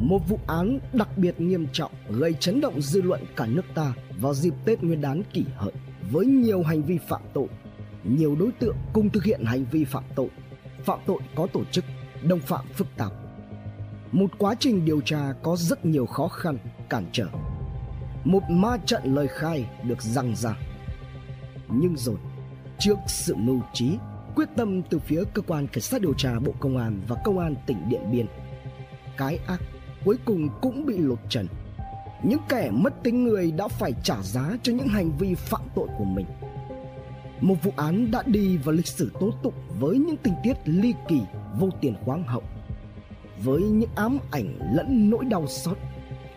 một vụ án đặc biệt nghiêm trọng gây chấn động dư luận cả nước ta vào dịp Tết Nguyên đán kỷ hợi với nhiều hành vi phạm tội, nhiều đối tượng cùng thực hiện hành vi phạm tội, phạm tội có tổ chức, đồng phạm phức tạp. Một quá trình điều tra có rất nhiều khó khăn, cản trở. Một ma trận lời khai được răng ra. Nhưng rồi, trước sự mưu trí, quyết tâm từ phía cơ quan cảnh sát điều tra Bộ Công an và Công an tỉnh Điện Biên, cái ác cuối cùng cũng bị lột trần. Những kẻ mất tính người đã phải trả giá cho những hành vi phạm tội của mình. Một vụ án đã đi vào lịch sử tố tụng với những tình tiết ly kỳ, vô tiền khoáng hậu. Với những ám ảnh lẫn nỗi đau xót,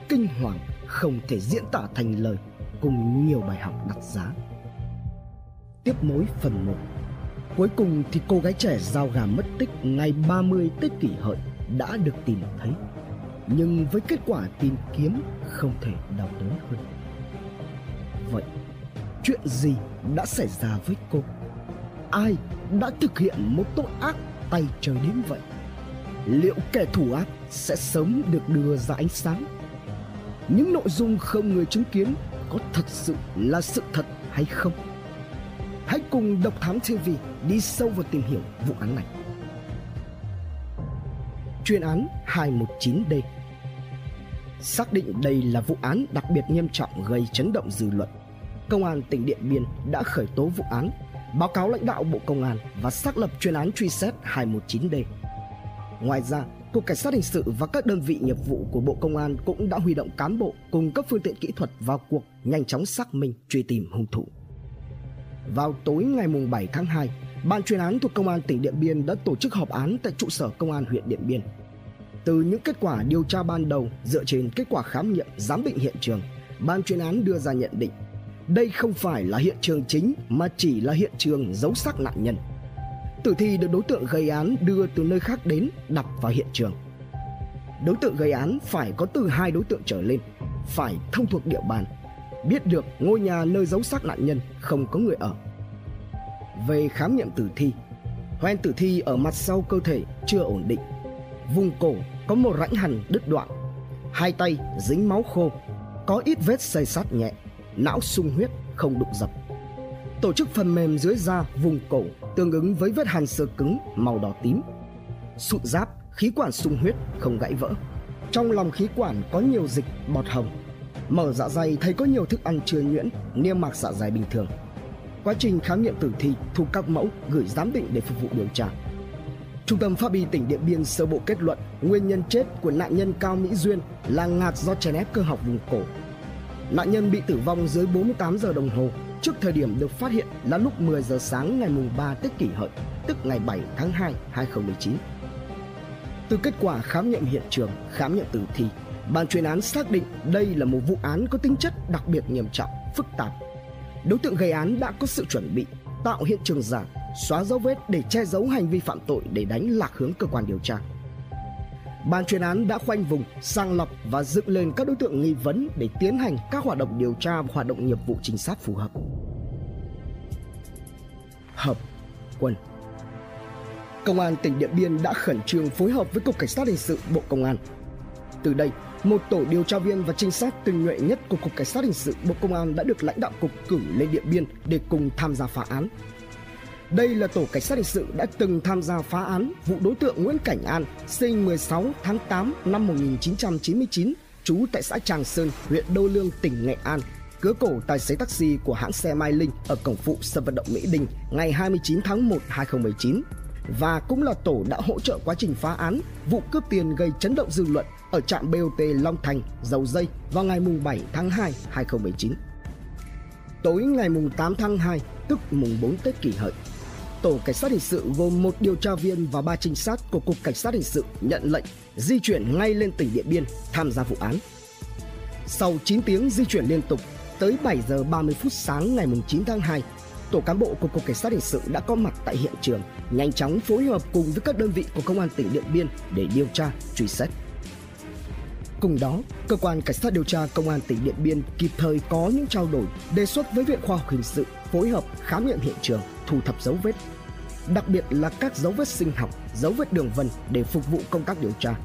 kinh hoàng không thể diễn tả thành lời cùng nhiều bài học đặt giá. Tiếp nối phần 1 Cuối cùng thì cô gái trẻ giao gà mất tích ngày 30 Tết kỷ hợi đã được tìm thấy nhưng với kết quả tìm kiếm không thể đau đớn hơn. Vậy, chuyện gì đã xảy ra với cô? Ai đã thực hiện một tội ác tay trời đến vậy? Liệu kẻ thủ ác sẽ sớm được đưa ra ánh sáng? Những nội dung không người chứng kiến có thật sự là sự thật hay không? Hãy cùng độc thám tv đi sâu vào tìm hiểu vụ án này. Chuyên án 219D. Xác định đây là vụ án đặc biệt nghiêm trọng gây chấn động dư luận. Công an tỉnh Điện Biên đã khởi tố vụ án, báo cáo lãnh đạo Bộ Công an và xác lập chuyên án truy xét 219D. Ngoài ra, Cục Cảnh sát Hình sự và các đơn vị nghiệp vụ của Bộ Công an cũng đã huy động cán bộ cùng các phương tiện kỹ thuật vào cuộc nhanh chóng xác minh truy tìm hung thủ. Vào tối ngày 7 tháng 2, Ban chuyên án thuộc Công an tỉnh Điện Biên đã tổ chức họp án tại trụ sở Công an huyện Điện Biên. Từ những kết quả điều tra ban đầu dựa trên kết quả khám nghiệm giám định hiện trường, ban chuyên án đưa ra nhận định đây không phải là hiện trường chính mà chỉ là hiện trường giấu xác nạn nhân. Tử thi được đối tượng gây án đưa từ nơi khác đến đặt vào hiện trường. Đối tượng gây án phải có từ hai đối tượng trở lên, phải thông thuộc địa bàn, biết được ngôi nhà nơi giấu xác nạn nhân không có người ở về khám nghiệm tử thi hoen tử thi ở mặt sau cơ thể chưa ổn định vùng cổ có một rãnh hằn đứt đoạn. Hai tay dính máu khô, có ít vết xây sát nhẹ, não sung huyết không đụng dập. Tổ chức phần mềm dưới da vùng cổ tương ứng với vết hàn sơ cứng màu đỏ tím. Sụn giáp, khí quản sung huyết không gãy vỡ. Trong lòng khí quản có nhiều dịch bọt hồng. Mở dạ dày thấy có nhiều thức ăn chưa nhuyễn, niêm mạc dạ dày bình thường. Quá trình khám nghiệm tử thi thu các mẫu gửi giám định để phục vụ điều tra. Trung tâm pháp y tỉnh Điện Biên sơ bộ kết luận nguyên nhân chết của nạn nhân Cao Mỹ Duyên là ngạt do chèn ép cơ học vùng cổ. Nạn nhân bị tử vong dưới 48 giờ đồng hồ trước thời điểm được phát hiện là lúc 10 giờ sáng ngày mùng 3 Tết Kỷ Hợi, tức ngày 7 tháng 2, 2019. Từ kết quả khám nghiệm hiện trường, khám nghiệm tử thi, ban chuyên án xác định đây là một vụ án có tính chất đặc biệt nghiêm trọng, phức tạp đối tượng gây án đã có sự chuẩn bị tạo hiện trường giả xóa dấu vết để che giấu hành vi phạm tội để đánh lạc hướng cơ quan điều tra ban chuyên án đã khoanh vùng sàng lọc và dựng lên các đối tượng nghi vấn để tiến hành các hoạt động điều tra và hoạt động nghiệp vụ trinh sát phù hợp hợp quân Công an tỉnh Điện Biên đã khẩn trương phối hợp với Cục Cảnh sát Hình sự Bộ Công an. Từ đây, một tổ điều tra viên và trinh sát tinh nhuệ nhất của Cục Cảnh sát Hình sự Bộ Công an đã được lãnh đạo cục cử lên Điện Biên để cùng tham gia phá án. Đây là tổ cảnh sát hình sự đã từng tham gia phá án vụ đối tượng Nguyễn Cảnh An, sinh 16 tháng 8 năm 1999, trú tại xã Tràng Sơn, huyện Đô Lương, tỉnh Nghệ An, cứa cổ tài xế taxi của hãng xe Mai Linh ở cổng phụ sân vận động Mỹ Đình ngày 29 tháng 1 2019 và cũng là tổ đã hỗ trợ quá trình phá án vụ cướp tiền gây chấn động dư luận ở trạm BOT Long Thành, Dầu Dây vào ngày 7 tháng 2, 2019. Tối ngày 8 tháng 2, tức mùng 4 Tết kỷ hợi, Tổ Cảnh sát Hình sự gồm một điều tra viên và ba trinh sát của Cục Cảnh sát Hình sự nhận lệnh di chuyển ngay lên tỉnh Điện Biên tham gia vụ án. Sau 9 tiếng di chuyển liên tục, tới 7 giờ 30 phút sáng ngày 9 tháng 2, tổ cán bộ của cục cảnh sát hình sự đã có mặt tại hiện trường, nhanh chóng phối hợp cùng với các đơn vị của công an tỉnh Điện Biên để điều tra, truy xét. Cùng đó, cơ quan cảnh sát điều tra công an tỉnh Điện Biên kịp thời có những trao đổi, đề xuất với Viện Khoa học Hình sự phối hợp khám nghiệm hiện trường, thu thập dấu vết, đặc biệt là các dấu vết sinh học, dấu vết đường vân để phục vụ công tác điều tra.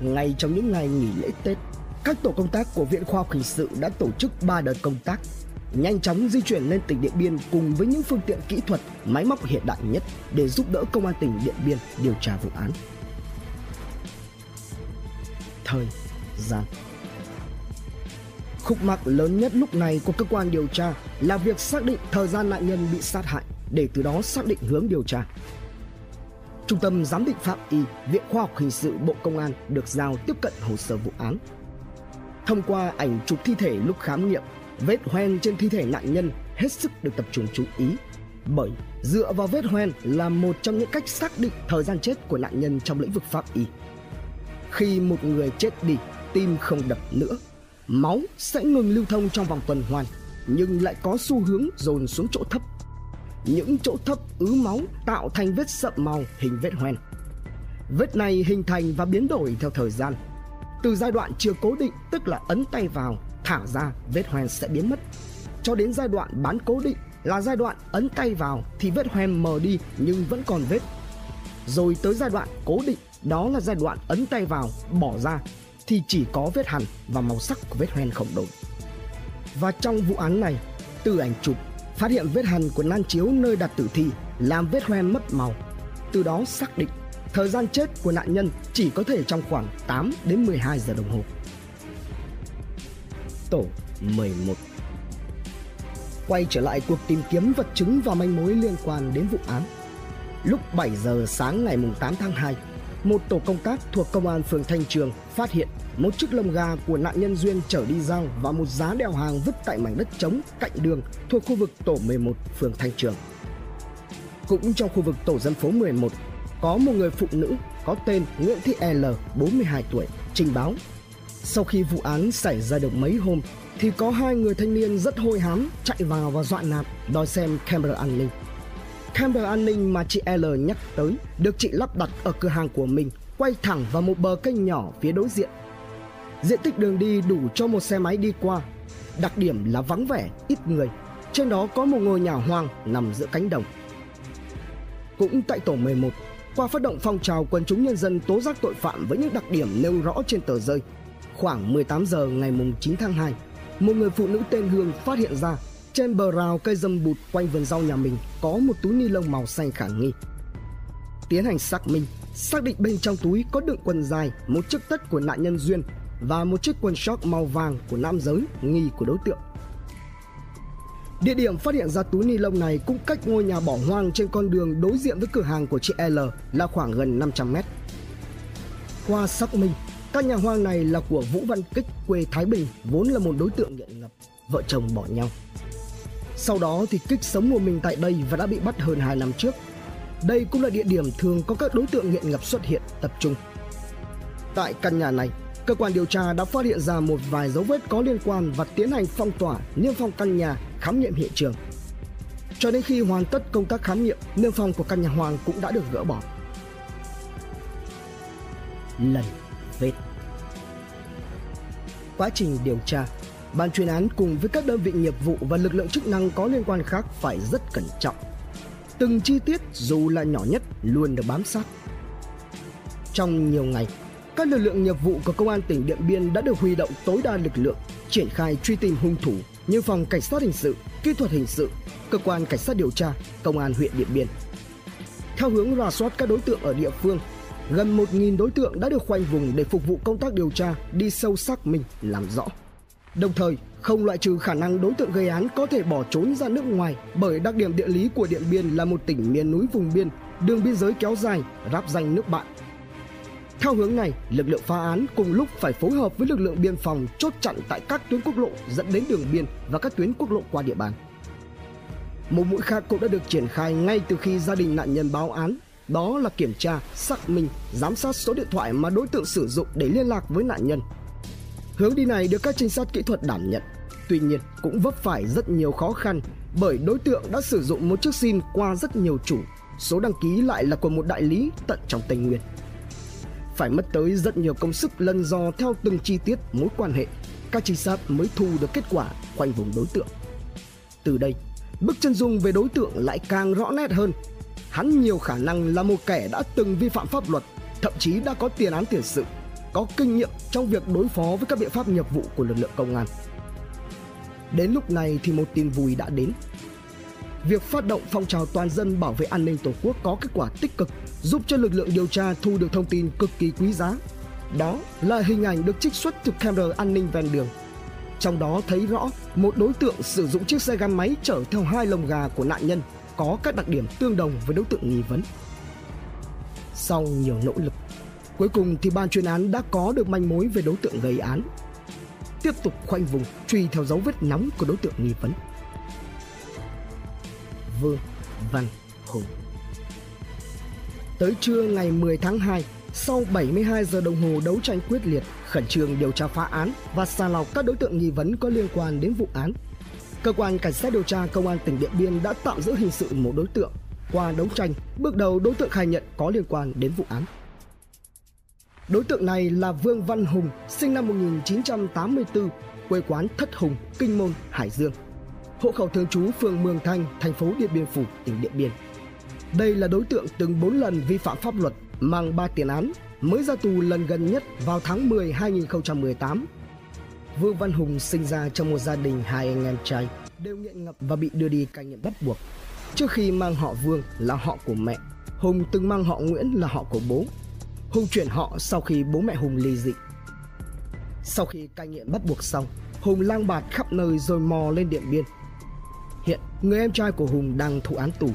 ngay trong những ngày nghỉ lễ Tết, các tổ công tác của Viện Khoa học Hình sự đã tổ chức 3 đợt công tác, nhanh chóng di chuyển lên tỉnh Điện Biên cùng với những phương tiện kỹ thuật, máy móc hiện đại nhất để giúp đỡ công an tỉnh Điện Biên điều tra vụ án. Thời gian Khúc mắc lớn nhất lúc này của cơ quan điều tra là việc xác định thời gian nạn nhân bị sát hại để từ đó xác định hướng điều tra. Trung tâm Giám định Pháp y, Viện Khoa học Hình sự Bộ Công an được giao tiếp cận hồ sơ vụ án. Thông qua ảnh chụp thi thể lúc khám nghiệm, vết hoen trên thi thể nạn nhân hết sức được tập trung chú ý. Bởi dựa vào vết hoen là một trong những cách xác định thời gian chết của nạn nhân trong lĩnh vực pháp y. Khi một người chết đi, tim không đập nữa, máu sẽ ngừng lưu thông trong vòng tuần hoàn nhưng lại có xu hướng dồn xuống chỗ thấp những chỗ thấp ứ máu tạo thành vết sậm màu hình vết hoen. Vết này hình thành và biến đổi theo thời gian. Từ giai đoạn chưa cố định tức là ấn tay vào, thả ra vết hoen sẽ biến mất. Cho đến giai đoạn bán cố định là giai đoạn ấn tay vào thì vết hoen mờ đi nhưng vẫn còn vết. Rồi tới giai đoạn cố định đó là giai đoạn ấn tay vào, bỏ ra thì chỉ có vết hằn và màu sắc của vết hoen không đổi. Và trong vụ án này, từ ảnh chụp phát hiện vết hằn của nan chiếu nơi đặt tử thi làm vết hoen mất màu. Từ đó xác định thời gian chết của nạn nhân chỉ có thể trong khoảng 8 đến 12 giờ đồng hồ. Tổ 11 Quay trở lại cuộc tìm kiếm vật chứng và manh mối liên quan đến vụ án. Lúc 7 giờ sáng ngày 8 tháng 2, một tổ công tác thuộc công an phường Thanh Trường phát hiện một chiếc lông gà của nạn nhân Duyên chở đi giao và một giá đeo hàng vứt tại mảnh đất trống cạnh đường thuộc khu vực tổ 11 phường Thanh Trường. Cũng trong khu vực tổ dân phố 11, có một người phụ nữ có tên Nguyễn Thị L, 42 tuổi, trình báo. Sau khi vụ án xảy ra được mấy hôm, thì có hai người thanh niên rất hôi hám chạy vào và dọa nạt đòi xem camera an ninh. Camera an ninh mà chị L nhắc tới được chị lắp đặt ở cửa hàng của mình quay thẳng vào một bờ kênh nhỏ phía đối diện Diện tích đường đi đủ cho một xe máy đi qua. Đặc điểm là vắng vẻ, ít người. Trên đó có một ngôi nhà hoang nằm giữa cánh đồng. Cũng tại tổ 11, qua phát động phong trào quần chúng nhân dân tố giác tội phạm với những đặc điểm nêu rõ trên tờ rơi, khoảng 18 giờ ngày 9 tháng 2, một người phụ nữ tên Hương phát hiện ra trên bờ rào cây dâm bụt quanh vườn rau nhà mình có một túi ni lông màu xanh khả nghi. Tiến hành xác minh, xác định bên trong túi có đựng quần dài, một chiếc tất của nạn nhân Duyên và một chiếc quần short màu vàng của nam giới nghi của đối tượng. Địa điểm phát hiện ra túi ni lông này cũng cách ngôi nhà bỏ hoang trên con đường đối diện với cửa hàng của chị L là khoảng gần 500 mét. Qua xác minh, căn nhà hoang này là của Vũ Văn Kích quê Thái Bình, vốn là một đối tượng nghiện ngập, vợ chồng bỏ nhau. Sau đó thì Kích sống một mình tại đây và đã bị bắt hơn 2 năm trước. Đây cũng là địa điểm thường có các đối tượng nghiện ngập xuất hiện tập trung. Tại căn nhà này, cơ quan điều tra đã phát hiện ra một vài dấu vết có liên quan và tiến hành phong tỏa niêm phong căn nhà khám nghiệm hiện trường cho đến khi hoàn tất công tác khám nghiệm niêm phong của căn nhà hoàng cũng đã được gỡ bỏ lần vết quá trình điều tra ban chuyên án cùng với các đơn vị nghiệp vụ và lực lượng chức năng có liên quan khác phải rất cẩn trọng từng chi tiết dù là nhỏ nhất luôn được bám sát trong nhiều ngày các lực lượng nghiệp vụ của công an tỉnh Điện Biên đã được huy động tối đa lực lượng, triển khai truy tìm hung thủ như phòng cảnh sát hình sự, kỹ thuật hình sự, cơ quan cảnh sát điều tra, công an huyện Điện Biên. Theo hướng rà soát các đối tượng ở địa phương, gần 1.000 đối tượng đã được khoanh vùng để phục vụ công tác điều tra đi sâu xác minh, làm rõ. Đồng thời, không loại trừ khả năng đối tượng gây án có thể bỏ trốn ra nước ngoài bởi đặc điểm địa lý của Điện Biên là một tỉnh miền núi vùng biên, đường biên giới kéo dài, ráp danh nước bạn, theo hướng này, lực lượng phá án cùng lúc phải phối hợp với lực lượng biên phòng chốt chặn tại các tuyến quốc lộ dẫn đến đường biên và các tuyến quốc lộ qua địa bàn. Một mũi khác cũng đã được triển khai ngay từ khi gia đình nạn nhân báo án, đó là kiểm tra, xác minh, giám sát số điện thoại mà đối tượng sử dụng để liên lạc với nạn nhân. Hướng đi này được các trinh sát kỹ thuật đảm nhận, tuy nhiên cũng vấp phải rất nhiều khó khăn bởi đối tượng đã sử dụng một chiếc sim qua rất nhiều chủ, số đăng ký lại là của một đại lý tận trong Tây Nguyên. Phải mất tới rất nhiều công sức lần dò theo từng chi tiết mối quan hệ các trinh sát mới thu được kết quả khoanh vùng đối tượng. Từ đây bức chân dung về đối tượng lại càng rõ nét hơn. Hắn nhiều khả năng là một kẻ đã từng vi phạm pháp luật thậm chí đã có tiền án tiền sự có kinh nghiệm trong việc đối phó với các biện pháp nghiệp vụ của lực lượng công an. Đến lúc này thì một tin vui đã đến. Việc phát động phong trào toàn dân bảo vệ an ninh Tổ quốc có kết quả tích cực, giúp cho lực lượng điều tra thu được thông tin cực kỳ quý giá. Đó là hình ảnh được trích xuất từ camera an ninh ven đường. Trong đó thấy rõ một đối tượng sử dụng chiếc xe gắn máy chở theo hai lồng gà của nạn nhân có các đặc điểm tương đồng với đối tượng nghi vấn. Sau nhiều nỗ lực, cuối cùng thì ban chuyên án đã có được manh mối về đối tượng gây án. Tiếp tục khoanh vùng truy theo dấu vết nóng của đối tượng nghi vấn. Vương Văn Hùng Tới trưa ngày 10 tháng 2, sau 72 giờ đồng hồ đấu tranh quyết liệt, khẩn trương điều tra phá án và sàng lọc các đối tượng nghi vấn có liên quan đến vụ án, cơ quan cảnh sát điều tra công an tỉnh Điện Biên đã tạm giữ hình sự một đối tượng. Qua đấu tranh, bước đầu đối tượng khai nhận có liên quan đến vụ án. Đối tượng này là Vương Văn Hùng, sinh năm 1984, quê quán Thất Hùng, Kinh Môn, Hải Dương. Hộ khẩu thường trú phường Mường Thanh, thành phố Điện Biên Phủ, tỉnh Điện Biên. Đây là đối tượng từng 4 lần vi phạm pháp luật, mang 3 tiền án, mới ra tù lần gần nhất vào tháng 10 2018 Vương Văn Hùng sinh ra trong một gia đình hai anh em trai đều nghiện ngập và bị đưa đi cai nghiện bắt buộc. Trước khi mang họ Vương là họ của mẹ, Hùng từng mang họ Nguyễn là họ của bố. Hùng chuyển họ sau khi bố mẹ Hùng ly dị. Sau khi cai nghiện bắt buộc xong, Hùng lang bạt khắp nơi rồi mò lên Điện Biên. Hiện, người em trai của Hùng đang thụ án tù.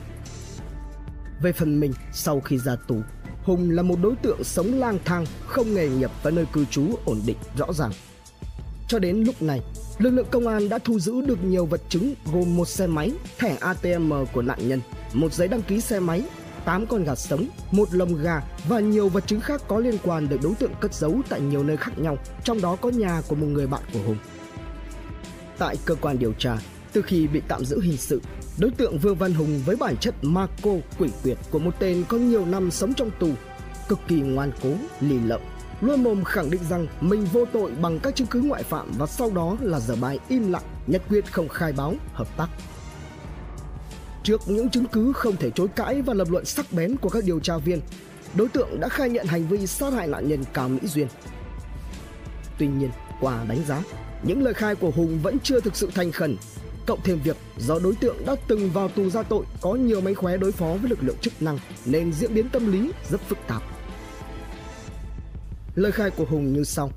Về phần mình, sau khi ra tù, Hùng là một đối tượng sống lang thang, không nghề nghiệp và nơi cư trú ổn định rõ ràng. Cho đến lúc này, lực lượng công an đã thu giữ được nhiều vật chứng gồm một xe máy, thẻ ATM của nạn nhân, một giấy đăng ký xe máy, 8 con gà sống, một lồng gà và nhiều vật chứng khác có liên quan được đối tượng cất giấu tại nhiều nơi khác nhau, trong đó có nhà của một người bạn của Hùng. Tại cơ quan điều tra, từ khi bị tạm giữ hình sự, đối tượng Vương Văn Hùng với bản chất ma cô quỷ quyệt của một tên có nhiều năm sống trong tù, cực kỳ ngoan cố, lì lợm, luôn mồm khẳng định rằng mình vô tội bằng các chứng cứ ngoại phạm và sau đó là giờ bài im lặng, nhất quyết không khai báo, hợp tác. Trước những chứng cứ không thể chối cãi và lập luận sắc bén của các điều tra viên, đối tượng đã khai nhận hành vi sát hại nạn nhân Cao Mỹ Duyên. Tuy nhiên, qua đánh giá, những lời khai của Hùng vẫn chưa thực sự thành khẩn, cộng thêm việc do đối tượng đã từng vào tù ra tội có nhiều mánh khóe đối phó với lực lượng chức năng nên diễn biến tâm lý rất phức tạp. Lời khai của Hùng như sau.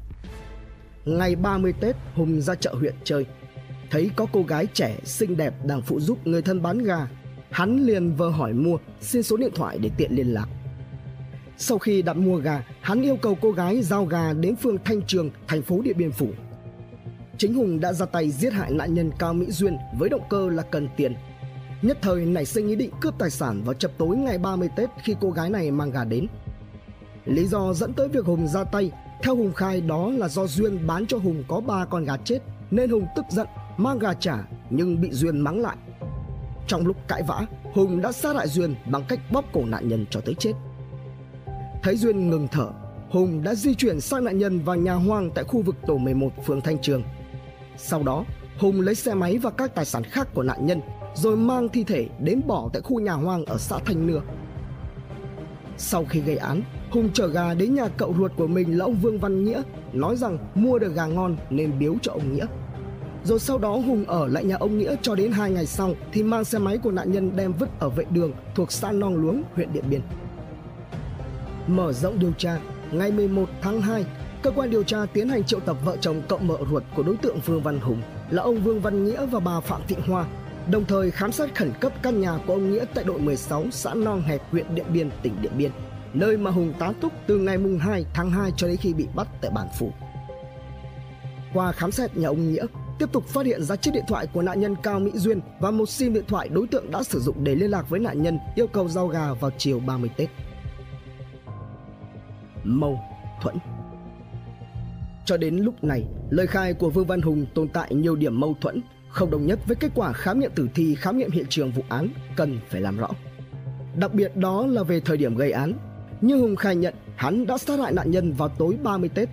Ngày 30 Tết, Hùng ra chợ huyện chơi. Thấy có cô gái trẻ xinh đẹp đang phụ giúp người thân bán gà. Hắn liền vờ hỏi mua, xin số điện thoại để tiện liên lạc. Sau khi đặt mua gà, hắn yêu cầu cô gái giao gà đến phường Thanh Trường, thành phố Điện Biên Phủ. Chính Hùng đã ra tay giết hại nạn nhân Cao Mỹ Duyên với động cơ là cần tiền. Nhất thời nảy sinh ý định cướp tài sản vào chập tối ngày 30 Tết khi cô gái này mang gà đến. Lý do dẫn tới việc Hùng ra tay theo Hùng khai đó là do Duyên bán cho Hùng có ba con gà chết nên Hùng tức giận mang gà trả nhưng bị Duyên mắng lại. Trong lúc cãi vã, Hùng đã sát hại Duyên bằng cách bóp cổ nạn nhân cho tới chết. Thấy Duyên ngừng thở, Hùng đã di chuyển sang nạn nhân vào nhà hoang tại khu vực tổ 11 phường Thanh Trường. Sau đó, Hùng lấy xe máy và các tài sản khác của nạn nhân rồi mang thi thể đến bỏ tại khu nhà hoang ở xã Thanh Nưa. Sau khi gây án, Hùng chở gà đến nhà cậu ruột của mình là ông Vương Văn Nghĩa, nói rằng mua được gà ngon nên biếu cho ông Nghĩa. Rồi sau đó Hùng ở lại nhà ông Nghĩa cho đến hai ngày sau thì mang xe máy của nạn nhân đem vứt ở vệ đường thuộc xã Nong Luống, huyện Điện Biên. Mở rộng điều tra, ngày 11 tháng 2, cơ quan điều tra tiến hành triệu tập vợ chồng cậu mợ ruột của đối tượng Vương Văn Hùng là ông Vương Văn Nghĩa và bà Phạm Thị Hoa, đồng thời khám xét khẩn cấp căn nhà của ông Nghĩa tại đội 16 xã Nong Hẹp, huyện Điện Biên, tỉnh Điện Biên nơi mà Hùng tá túc từ ngày mùng 2 tháng 2 cho đến khi bị bắt tại bản phủ. Qua khám xét nhà ông Nghĩa, tiếp tục phát hiện ra chiếc điện thoại của nạn nhân Cao Mỹ Duyên và một sim điện thoại đối tượng đã sử dụng để liên lạc với nạn nhân yêu cầu giao gà vào chiều 30 Tết. Mâu thuẫn Cho đến lúc này, lời khai của Vương Văn Hùng tồn tại nhiều điểm mâu thuẫn, không đồng nhất với kết quả khám nghiệm tử thi khám nghiệm hiện trường vụ án cần phải làm rõ. Đặc biệt đó là về thời điểm gây án, như Hùng khai nhận hắn đã sát hại nạn nhân vào tối 30 Tết.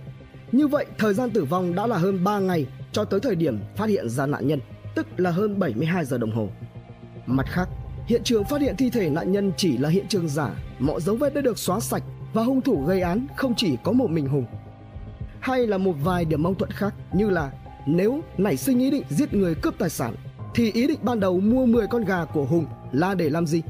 Như vậy, thời gian tử vong đã là hơn 3 ngày cho tới thời điểm phát hiện ra nạn nhân, tức là hơn 72 giờ đồng hồ. Mặt khác, hiện trường phát hiện thi thể nạn nhân chỉ là hiện trường giả, mọi dấu vết đã được xóa sạch và hung thủ gây án không chỉ có một mình Hùng. hay là một vài điểm mâu thuẫn khác như là nếu nảy sinh ý định giết người cướp tài sản thì ý định ban đầu mua 10 con gà của Hùng là để làm gì?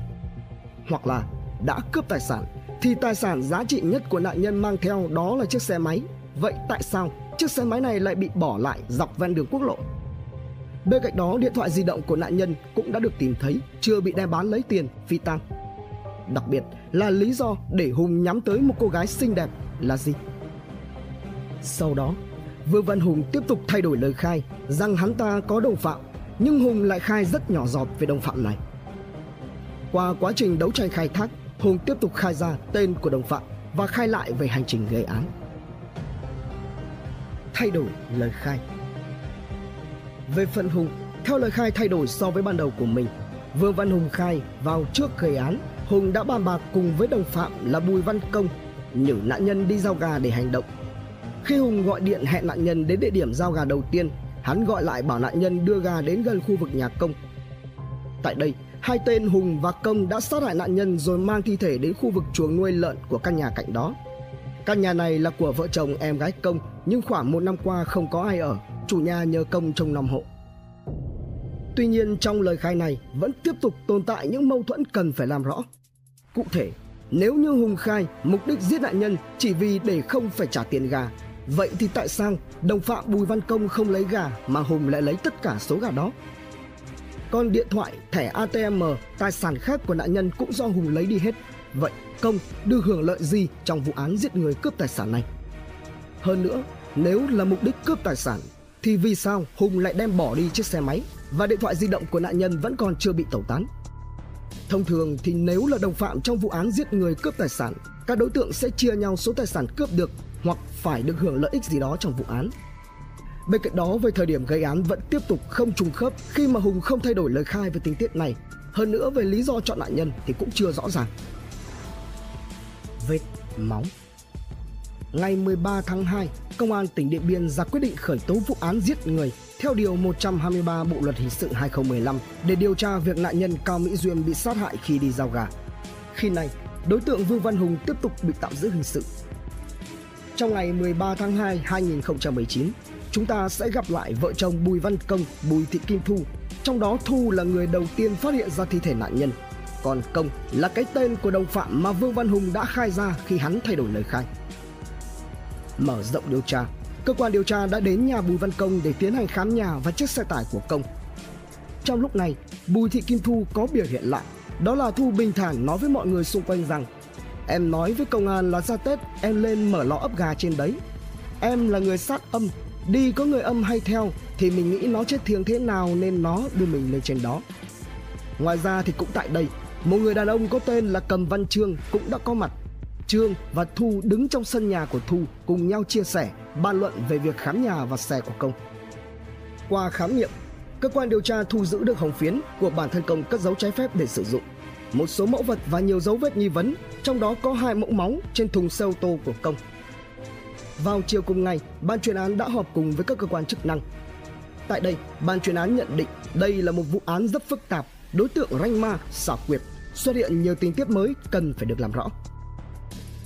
Hoặc là đã cướp tài sản thì tài sản giá trị nhất của nạn nhân mang theo đó là chiếc xe máy. Vậy tại sao chiếc xe máy này lại bị bỏ lại dọc ven đường quốc lộ? Bên cạnh đó, điện thoại di động của nạn nhân cũng đã được tìm thấy, chưa bị đem bán lấy tiền phi tang. Đặc biệt là lý do để Hùng nhắm tới một cô gái xinh đẹp là gì? Sau đó, Vương Văn Hùng tiếp tục thay đổi lời khai rằng hắn ta có đồng phạm, nhưng Hùng lại khai rất nhỏ giọt về đồng phạm này. Qua quá trình đấu tranh khai thác, Hùng tiếp tục khai ra tên của đồng phạm và khai lại về hành trình gây án. Thay đổi lời khai Về phần Hùng, theo lời khai thay đổi so với ban đầu của mình, Vương Văn Hùng khai vào trước gây án, Hùng đã bàn bạc cùng với đồng phạm là Bùi Văn Công nhử nạn nhân đi giao gà để hành động. Khi Hùng gọi điện hẹn nạn nhân đến địa điểm giao gà đầu tiên, hắn gọi lại bảo nạn nhân đưa gà đến gần khu vực nhà công. Tại đây, hai tên Hùng và Công đã sát hại nạn nhân rồi mang thi thể đến khu vực chuồng nuôi lợn của căn nhà cạnh đó. Căn nhà này là của vợ chồng em gái Công nhưng khoảng một năm qua không có ai ở, chủ nhà nhờ Công trông nom hộ. Tuy nhiên trong lời khai này vẫn tiếp tục tồn tại những mâu thuẫn cần phải làm rõ. Cụ thể, nếu như Hùng khai mục đích giết nạn nhân chỉ vì để không phải trả tiền gà, vậy thì tại sao đồng phạm Bùi Văn Công không lấy gà mà Hùng lại lấy tất cả số gà đó? Còn điện thoại, thẻ ATM, tài sản khác của nạn nhân cũng do Hùng lấy đi hết. Vậy Công được hưởng lợi gì trong vụ án giết người cướp tài sản này? Hơn nữa, nếu là mục đích cướp tài sản thì vì sao Hùng lại đem bỏ đi chiếc xe máy và điện thoại di động của nạn nhân vẫn còn chưa bị tẩu tán? Thông thường thì nếu là đồng phạm trong vụ án giết người cướp tài sản, các đối tượng sẽ chia nhau số tài sản cướp được hoặc phải được hưởng lợi ích gì đó trong vụ án. Bên cạnh đó, về thời điểm gây án vẫn tiếp tục không trùng khớp khi mà Hùng không thay đổi lời khai về tình tiết này. Hơn nữa về lý do chọn nạn nhân thì cũng chưa rõ ràng. Vết máu Ngày 13 tháng 2, Công an tỉnh Điện Biên ra quyết định khởi tố vụ án giết người theo Điều 123 Bộ Luật Hình sự 2015 để điều tra việc nạn nhân Cao Mỹ Duyên bị sát hại khi đi giao gà. Khi này, đối tượng Vương Văn Hùng tiếp tục bị tạm giữ hình sự. Trong ngày 13 tháng 2 2019, chúng ta sẽ gặp lại vợ chồng Bùi Văn Công, Bùi Thị Kim Thu. Trong đó Thu là người đầu tiên phát hiện ra thi thể nạn nhân, còn Công là cái tên của đồng phạm mà Vương Văn Hùng đã khai ra khi hắn thay đổi lời khai. Mở rộng điều tra, cơ quan điều tra đã đến nhà Bùi Văn Công để tiến hành khám nhà và chiếc xe tải của Công. Trong lúc này, Bùi Thị Kim Thu có biểu hiện lại, đó là Thu bình thản nói với mọi người xung quanh rằng Em nói với công an là ra Tết em lên mở lò ấp gà trên đấy. Em là người sát âm, đi có người âm hay theo thì mình nghĩ nó chết thiêng thế nào nên nó đưa mình lên trên đó. Ngoài ra thì cũng tại đây, một người đàn ông có tên là Cầm Văn Trương cũng đã có mặt Trương và Thu đứng trong sân nhà của Thu cùng nhau chia sẻ, bàn luận về việc khám nhà và xe của Công. Qua khám nghiệm, cơ quan điều tra thu giữ được hồng phiến của bản thân Công cất giấu trái phép để sử dụng, một số mẫu vật và nhiều dấu vết nghi vấn, trong đó có hai mẫu máu trên thùng xe ô tô của Công. Vào chiều cùng ngày, ban chuyên án đã họp cùng với các cơ quan chức năng. Tại đây, ban chuyên án nhận định đây là một vụ án rất phức tạp, đối tượng ranh ma, xảo quyệt, xuất hiện nhiều tình tiết mới cần phải được làm rõ.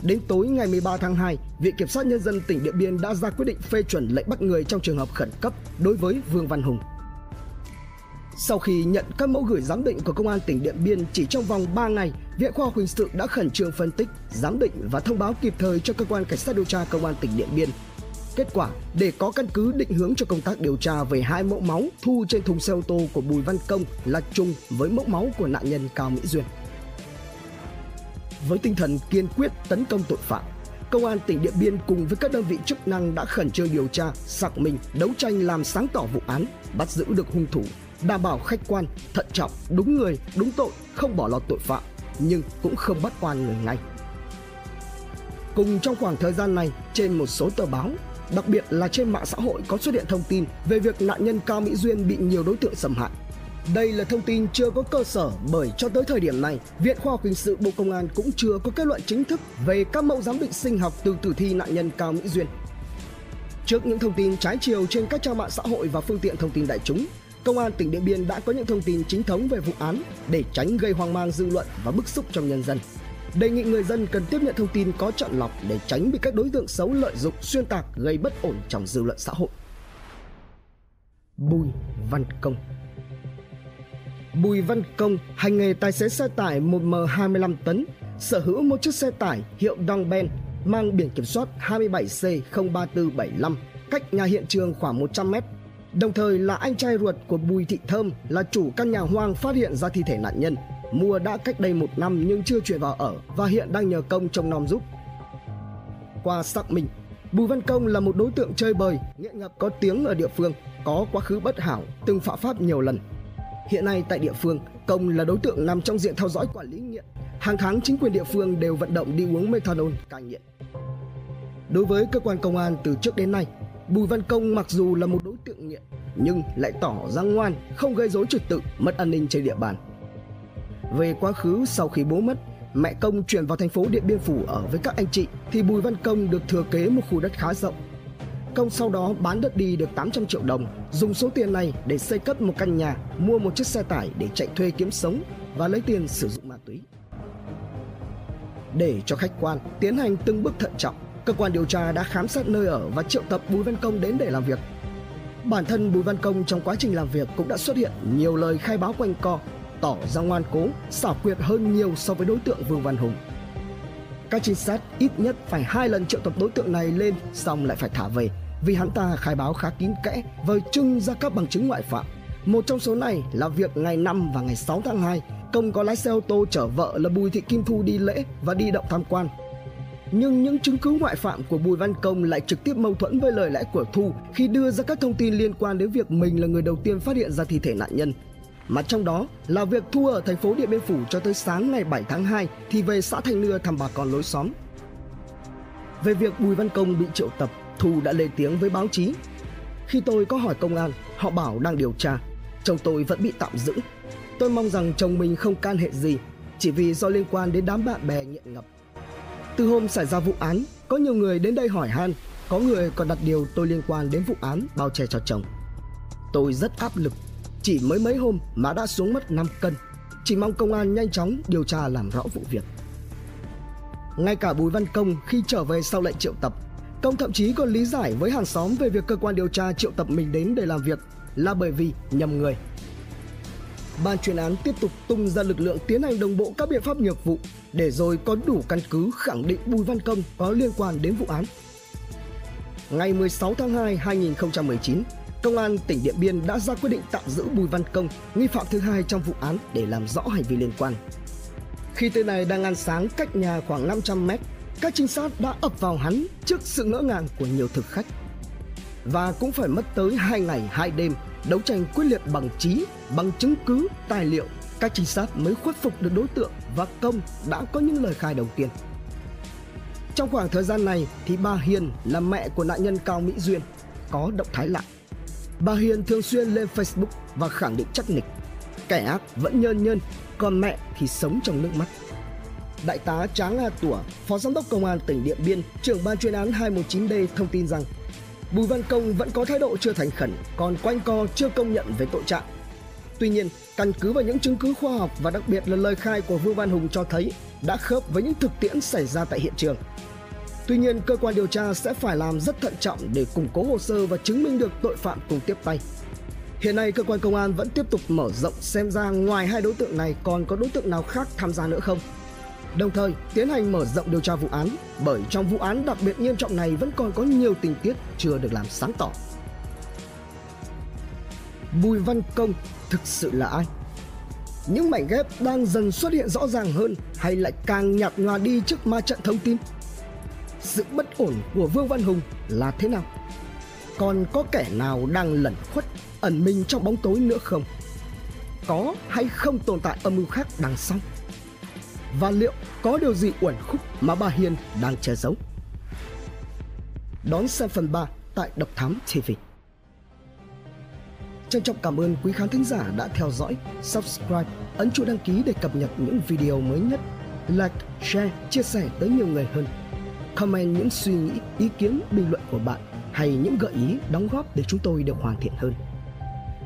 Đến tối ngày 13 tháng 2, Viện Kiểm sát Nhân dân tỉnh Điện Biên đã ra quyết định phê chuẩn lệnh bắt người trong trường hợp khẩn cấp đối với Vương Văn Hùng. Sau khi nhận các mẫu gửi giám định của Công an tỉnh Điện Biên chỉ trong vòng 3 ngày, Viện Khoa học Hình sự đã khẩn trương phân tích, giám định và thông báo kịp thời cho Cơ quan Cảnh sát điều tra Công an tỉnh Điện Biên. Kết quả, để có căn cứ định hướng cho công tác điều tra về hai mẫu máu thu trên thùng xe ô tô của Bùi Văn Công là chung với mẫu máu của nạn nhân Cao Mỹ Duyên. Với tinh thần kiên quyết tấn công tội phạm công an tỉnh điện biên cùng với các đơn vị chức năng đã khẩn trương điều tra xác minh đấu tranh làm sáng tỏ vụ án bắt giữ được hung thủ đảm bảo khách quan thận trọng đúng người đúng tội không bỏ lọt tội phạm nhưng cũng không bắt oan người ngay. Cùng trong khoảng thời gian này trên một số tờ báo đặc biệt là trên mạng xã hội có xuất hiện thông tin về việc nạn nhân cao mỹ duyên bị nhiều đối tượng xâm hại đây là thông tin chưa có cơ sở bởi cho tới thời điểm này, Viện Khoa học Hình sự Bộ Công an cũng chưa có kết luận chính thức về các mẫu giám định sinh học từ tử thi nạn nhân Cao Mỹ Duyên. Trước những thông tin trái chiều trên các trang mạng xã hội và phương tiện thông tin đại chúng, Công an tỉnh Điện Biên đã có những thông tin chính thống về vụ án để tránh gây hoang mang dư luận và bức xúc trong nhân dân đề nghị người dân cần tiếp nhận thông tin có chọn lọc để tránh bị các đối tượng xấu lợi dụng xuyên tạc gây bất ổn trong dư luận xã hội. Bùi Văn Công Bùi Văn Công hành nghề tài xế xe tải 1M25 tấn, sở hữu một chiếc xe tải hiệu Dongben mang biển kiểm soát 27C03475 cách nhà hiện trường khoảng 100 mét. Đồng thời là anh trai ruột của Bùi Thị Thơm là chủ căn nhà hoang phát hiện ra thi thể nạn nhân. Mua đã cách đây một năm nhưng chưa chuyển vào ở và hiện đang nhờ công trông nom giúp. Qua xác minh, Bùi Văn Công là một đối tượng chơi bời, nghiện ngập có tiếng ở địa phương, có quá khứ bất hảo, từng phạm pháp nhiều lần. Hiện nay tại địa phương, Công là đối tượng nằm trong diện theo dõi quản lý nghiện. Hàng tháng chính quyền địa phương đều vận động đi uống methanol cai nghiện. Đối với cơ quan công an từ trước đến nay, Bùi Văn Công mặc dù là một đối tượng nghiện nhưng lại tỏ ra ngoan, không gây rối trật tự, mất an ninh trên địa bàn. Về quá khứ sau khi bố mất, mẹ Công chuyển vào thành phố Điện Biên Phủ ở với các anh chị thì Bùi Văn Công được thừa kế một khu đất khá rộng. Công sau đó bán đất đi được 800 triệu đồng, dùng số tiền này để xây cất một căn nhà, mua một chiếc xe tải để chạy thuê kiếm sống và lấy tiền sử dụng ma túy. Để cho khách quan tiến hành từng bước thận trọng, cơ quan điều tra đã khám xét nơi ở và triệu tập Bùi Văn Công đến để làm việc. Bản thân Bùi Văn Công trong quá trình làm việc cũng đã xuất hiện nhiều lời khai báo quanh co, tỏ ra ngoan cố, xảo quyệt hơn nhiều so với đối tượng Vương Văn Hùng. Các trinh sát ít nhất phải hai lần triệu tập đối tượng này lên xong lại phải thả về vì hắn ta khai báo khá kín kẽ vời trưng ra các bằng chứng ngoại phạm. Một trong số này là việc ngày 5 và ngày 6 tháng 2, Công có lái xe ô tô chở vợ là Bùi Thị Kim Thu đi lễ và đi động tham quan nhưng những chứng cứ ngoại phạm của Bùi Văn Công lại trực tiếp mâu thuẫn với lời lẽ của Thu khi đưa ra các thông tin liên quan đến việc mình là người đầu tiên phát hiện ra thi thể nạn nhân. Mà trong đó là việc Thu ở thành phố Điện Biên Phủ cho tới sáng ngày 7 tháng 2 thì về xã Thanh Nưa thăm bà con lối xóm. Về việc Bùi Văn Công bị triệu tập, Thu đã lên tiếng với báo chí. Khi tôi có hỏi công an, họ bảo đang điều tra. Chồng tôi vẫn bị tạm giữ. Tôi mong rằng chồng mình không can hệ gì, chỉ vì do liên quan đến đám bạn bè nghiện ngập từ hôm xảy ra vụ án, có nhiều người đến đây hỏi han, có người còn đặt điều tôi liên quan đến vụ án bao che cho chồng. Tôi rất áp lực, chỉ mới mấy hôm mà đã xuống mất 5 cân, chỉ mong công an nhanh chóng điều tra làm rõ vụ việc. Ngay cả Bùi Văn Công khi trở về sau lệnh triệu tập, Công thậm chí còn lý giải với hàng xóm về việc cơ quan điều tra triệu tập mình đến để làm việc là bởi vì nhầm người. Ban chuyên án tiếp tục tung ra lực lượng tiến hành đồng bộ các biện pháp nghiệp vụ để rồi có đủ căn cứ khẳng định Bùi Văn Công có liên quan đến vụ án. Ngày 16 tháng 2 2019, Công an tỉnh Điện Biên đã ra quyết định tạm giữ Bùi Văn Công, nghi phạm thứ hai trong vụ án để làm rõ hành vi liên quan. Khi tên này đang ăn sáng cách nhà khoảng 500 mét, các trinh sát đã ập vào hắn trước sự ngỡ ngàng của nhiều thực khách. Và cũng phải mất tới 2 ngày 2 đêm đấu tranh quyết liệt bằng trí, bằng chứng cứ, tài liệu các trinh sát mới khuất phục được đối tượng và công đã có những lời khai đầu tiên. Trong khoảng thời gian này thì bà Hiền là mẹ của nạn nhân Cao Mỹ Duyên có động thái lạ. Bà Hiền thường xuyên lên Facebook và khẳng định chắc nịch kẻ ác vẫn nhân nhân, còn mẹ thì sống trong nước mắt. Đại tá Tráng A Tủa, Phó Giám đốc Công an tỉnh Điện Biên, trưởng ban chuyên án 219D thông tin rằng Bùi Văn Công vẫn có thái độ chưa thành khẩn, còn quanh co chưa công nhận về tội trạng Tuy nhiên, căn cứ vào những chứng cứ khoa học và đặc biệt là lời khai của Vương Văn Hùng cho thấy đã khớp với những thực tiễn xảy ra tại hiện trường. Tuy nhiên, cơ quan điều tra sẽ phải làm rất thận trọng để củng cố hồ sơ và chứng minh được tội phạm cùng tiếp tay. Hiện nay, cơ quan công an vẫn tiếp tục mở rộng xem ra ngoài hai đối tượng này còn có đối tượng nào khác tham gia nữa không. Đồng thời, tiến hành mở rộng điều tra vụ án bởi trong vụ án đặc biệt nghiêm trọng này vẫn còn có nhiều tình tiết chưa được làm sáng tỏ. Bùi Văn Công thực sự là ai? Những mảnh ghép đang dần xuất hiện rõ ràng hơn hay lại càng nhạt nhòa đi trước ma trận thông tin? Sự bất ổn của Vương Văn Hùng là thế nào? Còn có kẻ nào đang lẩn khuất, ẩn mình trong bóng tối nữa không? Có hay không tồn tại âm mưu khác đằng sau? Và liệu có điều gì uẩn khúc mà bà Hiền đang che giấu? Đón xem phần 3 tại Độc Thám TV. Trân trọng cảm ơn quý khán thính giả đã theo dõi, subscribe, ấn chuông đăng ký để cập nhật những video mới nhất. Like, share, chia sẻ tới nhiều người hơn. Comment những suy nghĩ, ý kiến, bình luận của bạn hay những gợi ý, đóng góp để chúng tôi được hoàn thiện hơn.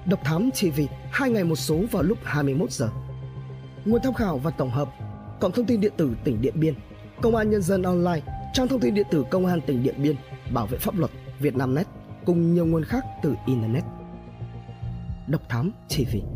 Độc Thám TV, hai ngày một số vào lúc 21 giờ. Nguồn tham khảo và tổng hợp cổng thông tin điện tử tỉnh Điện Biên, Công an Nhân dân online, trang thông tin điện tử Công an tỉnh Điện Biên, Bảo vệ pháp luật, Vietnamnet cùng nhiều nguồn khác từ Internet. Độc Thám TV